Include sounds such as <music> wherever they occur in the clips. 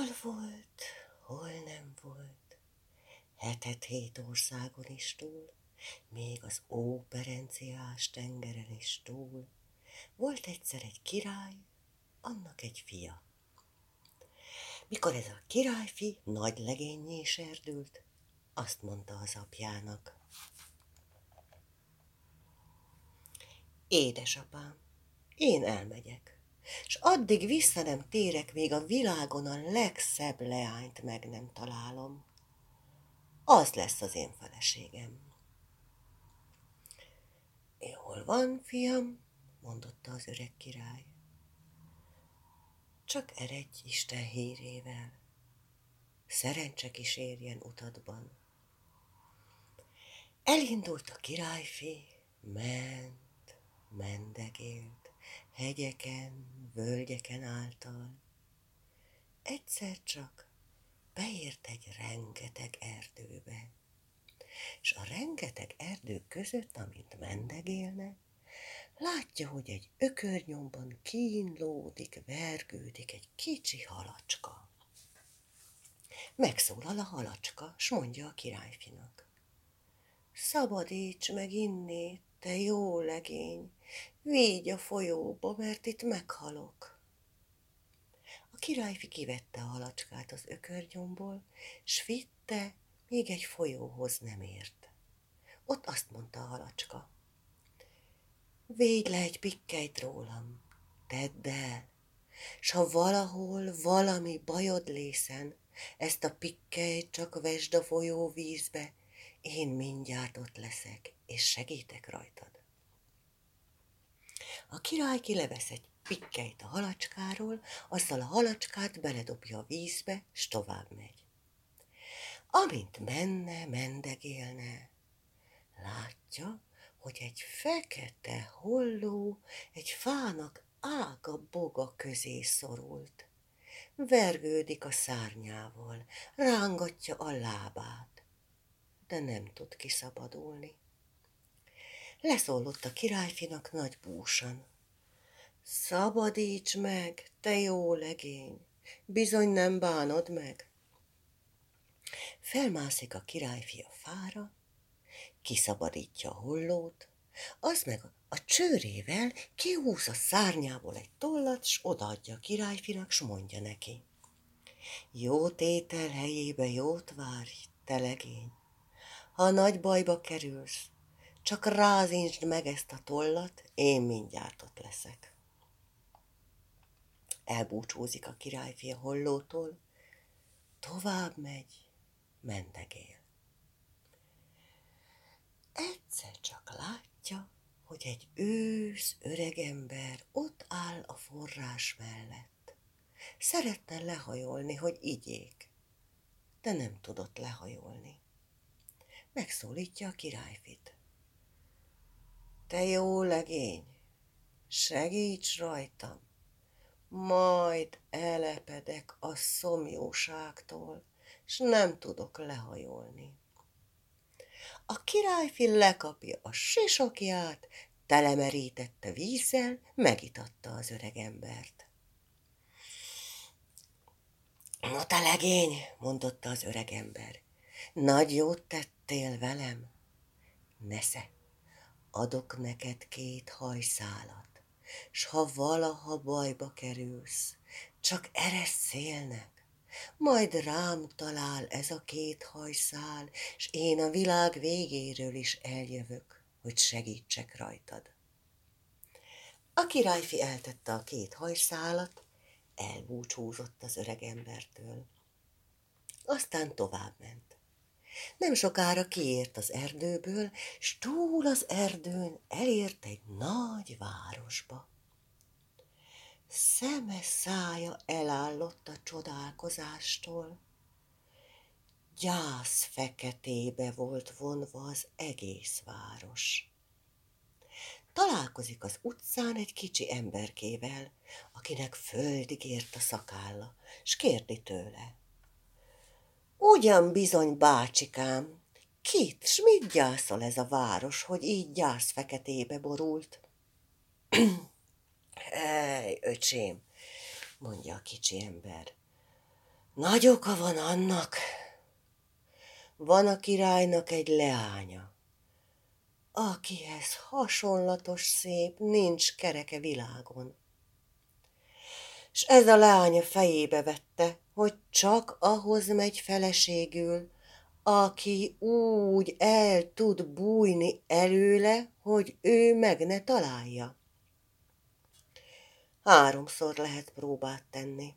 Hol volt, hol nem volt, hetet hét országon is túl, még az óperenciás tengeren is túl, volt egyszer egy király, annak egy fia. Mikor ez a királyfi nagy legényé serdült, azt mondta az apjának. Édesapám, én elmegyek, és addig vissza nem térek, még a világon a legszebb leányt meg nem találom. Az lesz az én feleségem. Jól van, fiam, mondotta az öreg király. Csak eredj Isten hírével, szerencse kísérjen utadban. Elindult a királyfi, ment, mendegélt, hegyeken, völgyeken által. Egyszer csak beért egy rengeteg erdőbe, és a rengeteg erdő között, amint mendegélne, látja, hogy egy ökörnyomban kínlódik, vergődik egy kicsi halacska. Megszólal a halacska, s mondja a királyfinak. Szabadíts meg innét, te jó legény, Vígy a folyóba, mert itt meghalok. A királyfi kivette a halacskát az ökörnyomból, s vitte, még egy folyóhoz nem ért. Ott azt mondta a halacska. Védj le egy pikkelyt rólam, tedd el, s ha valahol valami bajod lészen, ezt a pikkelyt csak vesd a folyó vízbe, én mindjárt ott leszek, és segítek rajtad. A király kilevesz egy pikkelyt a halacskáról, azzal a halacskát beledobja a vízbe, s tovább megy. Amint menne, mendegélne, látja, hogy egy fekete holló egy fának ága boga közé szorult. Vergődik a szárnyával, rángatja a lábát, de nem tud kiszabadulni. Leszólott a királyfinak nagy búsan. Szabadíts meg, te jó legény, bizony nem bánod meg. Felmászik a királyfi a fára, kiszabadítja a hollót, az meg a csőrével kihúz a szárnyából egy tollat, s odaadja a királyfinak, s mondja neki. Jó tétel helyébe jót várj, te legény. Ha nagy bajba kerülsz, csak rázincsd meg ezt a tollat, én mindjárt ott leszek. Elbúcsúzik a királyfi a hollótól, tovább megy, mendegél. Egyszer csak látja, hogy egy ősz öregember ott áll a forrás mellett. Szeretne lehajolni, hogy igyék, de nem tudott lehajolni. Megszólítja a királyfit. Te jó legény, segíts rajtam, majd elepedek a szomjóságtól, s nem tudok lehajolni. A királyfi lekapja a sisakját, telemerítette vízzel, megitatta az öreg embert. No te legény, mondotta az öreg ember, nagy jót tettél velem. Nesze, adok neked két hajszálat, s ha valaha bajba kerülsz, csak eresszélnek, majd rám talál ez a két hajszál, s én a világ végéről is eljövök, hogy segítsek rajtad. A királyfi eltette a két hajszálat, elbúcsúzott az öreg embertől. Aztán tovább ment. Nem sokára kiért az erdőből, s túl az erdőn elért egy nagy városba. Szeme szája elállott a csodálkozástól. Gyász feketébe volt vonva az egész város. Találkozik az utcán egy kicsi emberkével, akinek földig ért a szakálla, s kérdi tőle. Ugyan bizony, bácsikám, kit, s mit gyászol ez a város, hogy így gyász feketébe borult? <clears throat> Hely, öcsém, mondja a kicsi ember. Nagy oka van annak. Van a királynak egy leánya, akihez hasonlatos szép nincs kereke világon. S ez a leánya fejébe vette, hogy csak ahhoz megy feleségül, aki úgy el tud bújni előle, hogy ő meg ne találja. Háromszor lehet próbát tenni.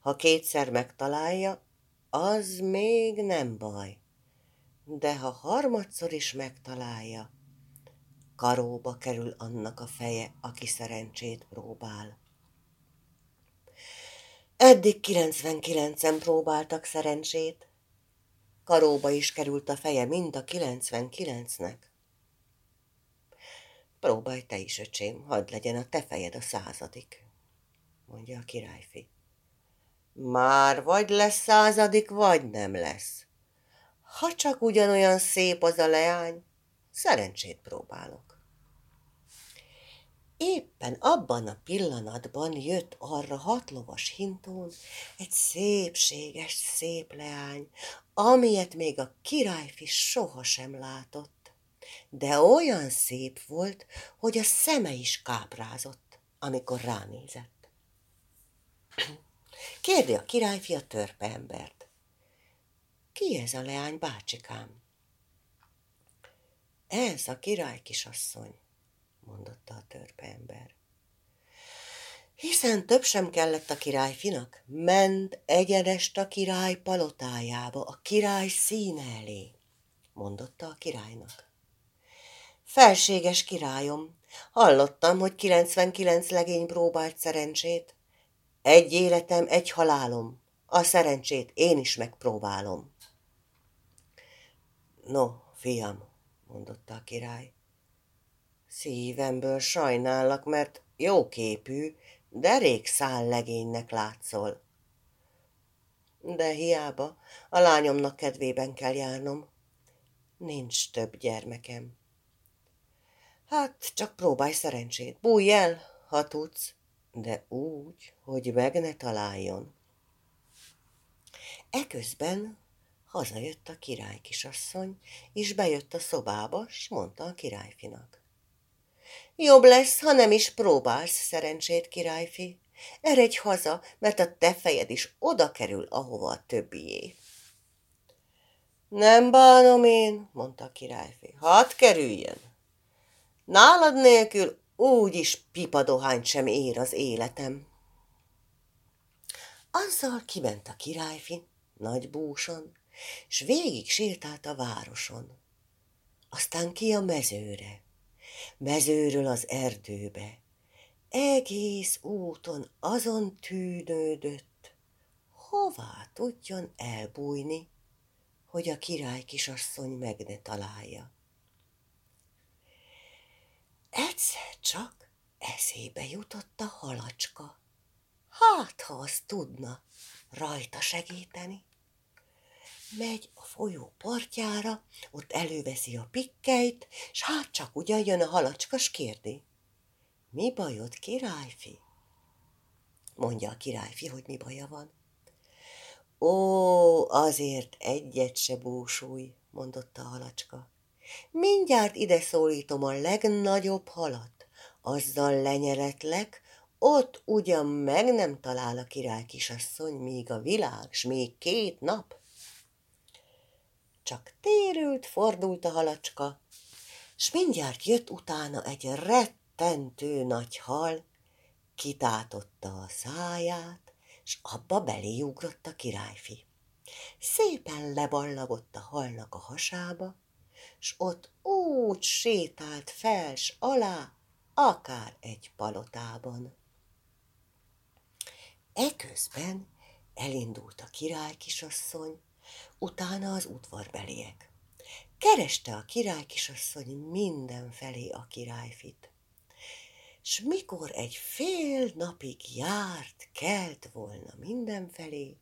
Ha kétszer megtalálja, az még nem baj. De ha harmadszor is megtalálja, karóba kerül annak a feje, aki szerencsét próbál. Eddig 99-en próbáltak szerencsét. Karóba is került a feje mind a 99-nek. Próbálj te is, öcsém, hadd legyen a te fejed a századik, mondja a királyfi. Már vagy lesz századik, vagy nem lesz. Ha csak ugyanolyan szép az a leány, szerencsét próbálok. Éppen abban a pillanatban jött arra hatlovas hintón egy szépséges szép leány, amilyet még a királyfi sohasem látott. De olyan szép volt, hogy a szeme is káprázott, amikor ránézett. <clears throat> Kérdi a királyfi a törpe embert. Ki ez a leány, bácsikám? Ez a király kisasszony, mondotta a törpe ember. Hiszen több sem kellett a királyfinak, ment egyenest a király palotájába, a király színe elé, mondotta a királynak. Felséges királyom, hallottam, hogy 99 legény próbált szerencsét, egy életem, egy halálom. A szerencsét én is megpróbálom. No, fiam, mondotta a király. Szívemből sajnállak, mert jó képű, derék szál legénynek látszol. De hiába, a lányomnak kedvében kell járnom. Nincs több gyermekem. Hát, csak próbálj szerencsét. Bújj el, ha tudsz de úgy, hogy meg ne találjon. Eközben hazajött a király kisasszony, és bejött a szobába, s mondta a királyfinak. Jobb lesz, ha nem is próbálsz szerencsét, királyfi. Eredj haza, mert a te fejed is oda kerül, ahova a többié. Nem bánom én, mondta a királyfi. Hadd kerüljen. Nálad nélkül úgy is pipadohányt sem ér az életem. Azzal kiment a királyfi nagy búson, s végig sétált a városon. Aztán ki a mezőre, mezőről az erdőbe, egész úton azon tűnődött, hová tudjon elbújni, hogy a király kisasszony meg ne találja. Egyszer csak eszébe jutott a halacska. Hát, ha az tudna rajta segíteni. Megy a folyó partjára, ott előveszi a pikkeit, s hát csak ugyan jön a halacska, s kérdi. Mi bajod, királyfi? Mondja a királyfi, hogy mi baja van. Ó, azért egyet se búsulj, mondotta a halacska. Mindjárt ide szólítom a legnagyobb halat, azzal lenyeretlek, ott ugyan meg nem talál a király kisasszony, míg a világ, s még két nap. Csak térült, fordult a halacska, s mindjárt jött utána egy rettentő nagy hal, kitátotta a száját, s abba beléugrott a királyfi. Szépen leballagott a halnak a hasába, s ott úgy sétált fels alá, akár egy palotában. Eközben elindult a király kisasszony, utána az udvarbeliek. Kereste a király kisasszony mindenfelé a királyfit. S mikor egy fél napig járt, kelt volna mindenfelé,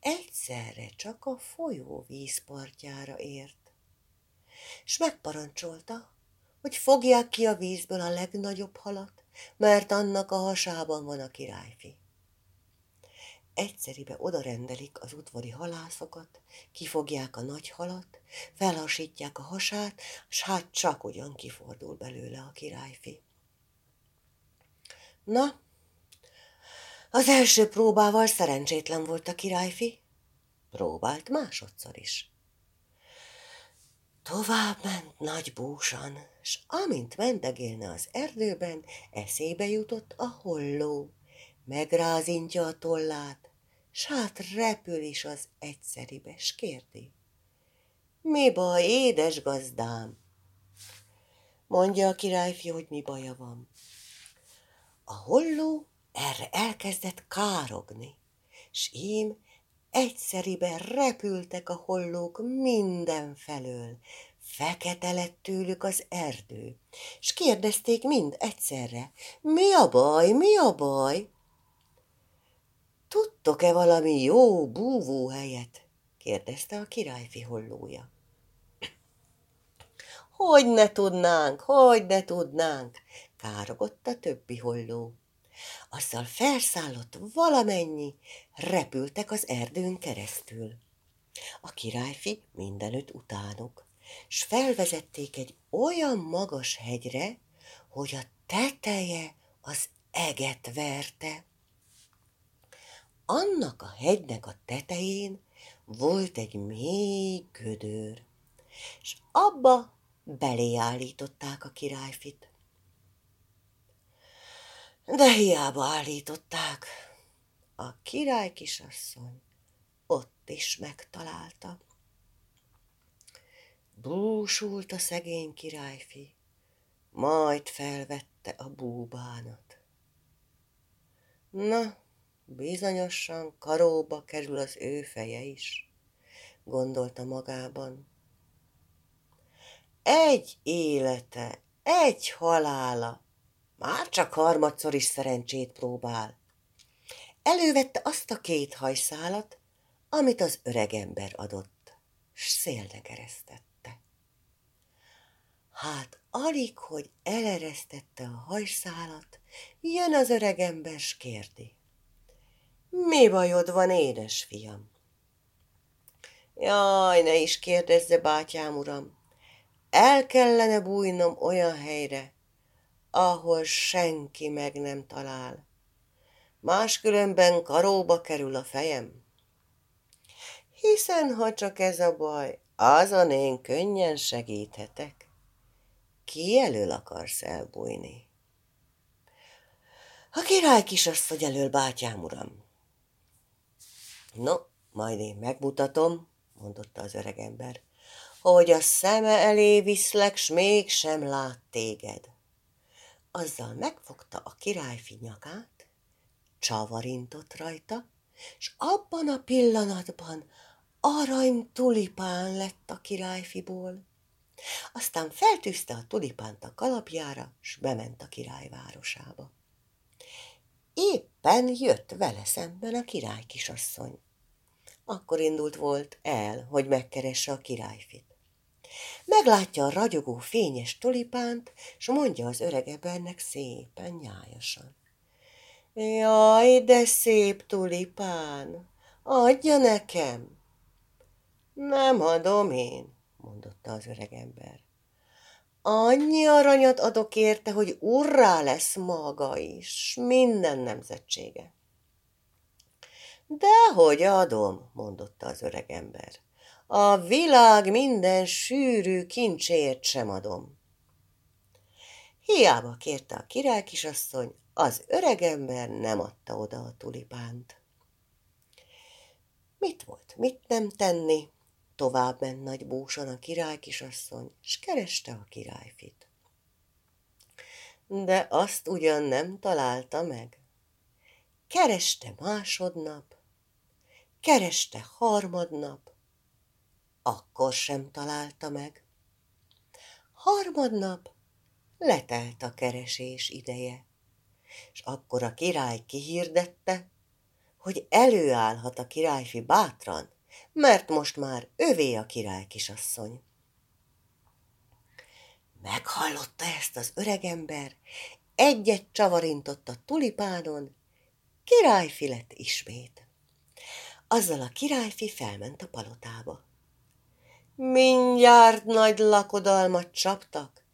egyszerre csak a folyó vízpartjára ért és megparancsolta, hogy fogják ki a vízből a legnagyobb halat, mert annak a hasában van a királyfi. Egyszeribe odarendelik az udvari halászokat, kifogják a nagy halat, felhasítják a hasát, s hát csak ugyan kifordul belőle a királyfi. Na, az első próbával szerencsétlen volt a királyfi, próbált másodszor is. Tovább ment nagy búsan, s amint mendegélne az erdőben, eszébe jutott a holló. Megrázintja a tollát, s hát repül is az egyszeribe, s kérdi. Mi baj, édes gazdám? Mondja a királyfi, hogy mi baja van. A holló erre elkezdett károgni, s ím egyszeriben repültek a hollók mindenfelől, fekete lett tőlük az erdő, s kérdezték mind egyszerre, mi a baj, mi a baj? Tudtok-e valami jó búvó helyet? kérdezte a királyfi hollója. Hogy ne tudnánk, hogy ne tudnánk, károgott a többi holló. Azzal felszállott valamennyi, repültek az erdőn keresztül. A királyfi mindenütt utánuk, s felvezették egy olyan magas hegyre, hogy a teteje az eget verte. Annak a hegynek a tetején volt egy mély gödör, és abba belé állították a királyfit. De hiába állították, a király kisasszony ott is megtalálta. Búsult a szegény királyfi, majd felvette a búbánat. Na, bizonyosan karóba kerül az ő feje is, gondolta magában. Egy élete, egy halála, már csak harmadszor is szerencsét próbál. Elővette azt a két hajszálat, amit az öregember adott, s szélne keresztette. Hát alig, hogy eleresztette a hajszálat, jön az öregember, s kérdi. Mi bajod van, édes fiam? Jaj, ne is kérdezze, bátyám uram. El kellene bújnom olyan helyre, ahol senki meg nem talál. Máskülönben karóba kerül a fejem. Hiszen, ha csak ez a baj, azon én könnyen segíthetek. Ki elől akarsz elbújni? A király kisasszony elől, bátyám uram. No, majd én megmutatom, mondotta az öregember, hogy a szeme elé viszlek, s mégsem lát téged azzal megfogta a királyfi nyakát, csavarintott rajta, és abban a pillanatban arany tulipán lett a királyfiból. Aztán feltűzte a tulipánt a kalapjára, s bement a királyvárosába. Éppen jött vele szemben a király kisasszony. Akkor indult volt el, hogy megkeresse a királyfit. Meglátja a ragyogó fényes tulipánt, s mondja az öregebernek szépen nyájasan. Jaj, de szép tulipán, adja nekem. Nem adom én, mondotta az öregember. Annyi aranyat adok érte, hogy urrá lesz maga is, minden nemzetsége. Dehogy adom, mondotta az öregember. A világ minden sűrű kincsért sem adom. Hiába kérte a király kisasszony, az öregember nem adta oda a tulipánt. Mit volt, mit nem tenni? Tovább ment nagy búsan a király kisasszony, s kereste a királyfit. De azt ugyan nem találta meg. Kereste másodnap, kereste harmadnap, akkor sem találta meg. Harmadnap letelt a keresés ideje, és akkor a király kihirdette, hogy előállhat a királyfi bátran, mert most már övé a király kisasszony. Meghallotta ezt az öregember, egyet csavarintott a tulipánon, királyfi lett ismét. Azzal a királyfi felment a palotába. Mindjárt nagy lakodalmat csaptak,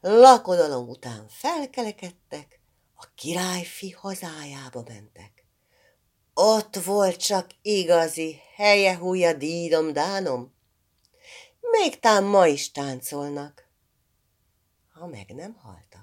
lakodalom után felkelekedtek, a királyfi hazájába mentek. Ott volt csak igazi helye húja dídom dánom. Még tám ma is táncolnak, ha meg nem halt